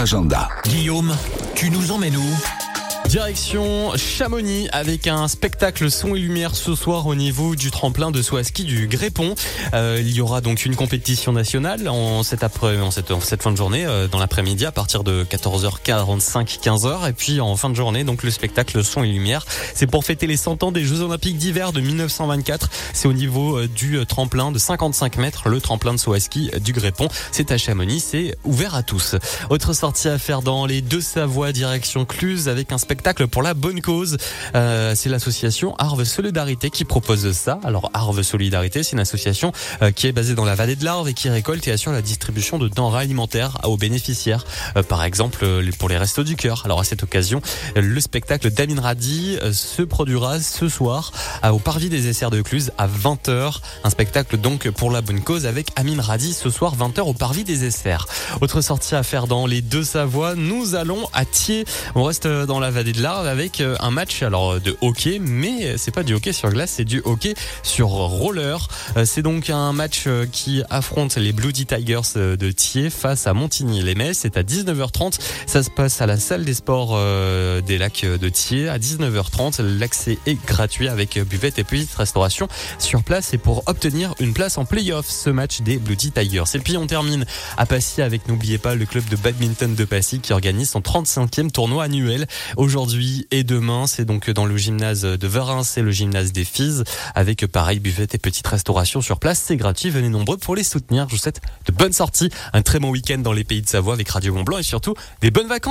Agenda. Guillaume, tu nous emmènes où? Direction Chamonix avec un spectacle son et lumière ce soir au niveau du tremplin de saut ski du Grépon. Euh, il y aura donc une compétition nationale en cette, après, en cette, en cette fin de journée, euh, dans l'après-midi à partir de 14h45, 15h. Et puis en fin de journée, donc le spectacle son et lumière. C'est pour fêter les 100 ans des Jeux Olympiques d'hiver de 1924. C'est au niveau euh, du tremplin de 55 mètres, le tremplin de à ski du Grépon. C'est à Chamonix, c'est ouvert à tous. Autre sortie à faire dans les deux Savoie direction Cluse avec un spectacle spectacle pour la bonne cause. Euh, c'est l'association Arve Solidarité qui propose ça. Alors Arve Solidarité, c'est une association euh, qui est basée dans la vallée de l'Arve et qui récolte et assure la distribution de denrées alimentaires aux bénéficiaires. Euh, par exemple, pour les restos du cœur. Alors à cette occasion, le spectacle d'Amin Radi se produira ce soir au Parvis des Essers de Cluse à 20h. Un spectacle donc pour la bonne cause avec Amin Radi ce soir 20h au Parvis des Essers. Autre sortie à faire dans les deux Savoies, nous allons à Thiers. On reste dans la vallée de l'Arve avec euh, un match alors de hockey, mais c'est pas du hockey sur glace, c'est du hockey sur roller. Euh, c'est donc un match euh, qui affronte les Bloody Tigers de Thiers face à Montigny-les-Metz. C'est à 19h30. Ça se passe à la salle des sports des lacs de Thiers à 19h30. L'accès est gratuit avec buvette et petite restauration sur place et pour obtenir une place en play-off ce match des Bloody Tigers. Et puis on termine à Passy avec n'oubliez pas le club de badminton de Passy qui organise son 35e tournoi annuel aujourd'hui aujourd'hui et demain. C'est donc dans le gymnase de Verin, c'est le gymnase des Filles, avec pareil buvette et petite restauration sur place. C'est gratuit, venez nombreux pour les soutenir. Je vous souhaite de bonnes sorties, un très bon week-end dans les pays de Savoie avec Radio Mont Blanc et surtout des bonnes vacances.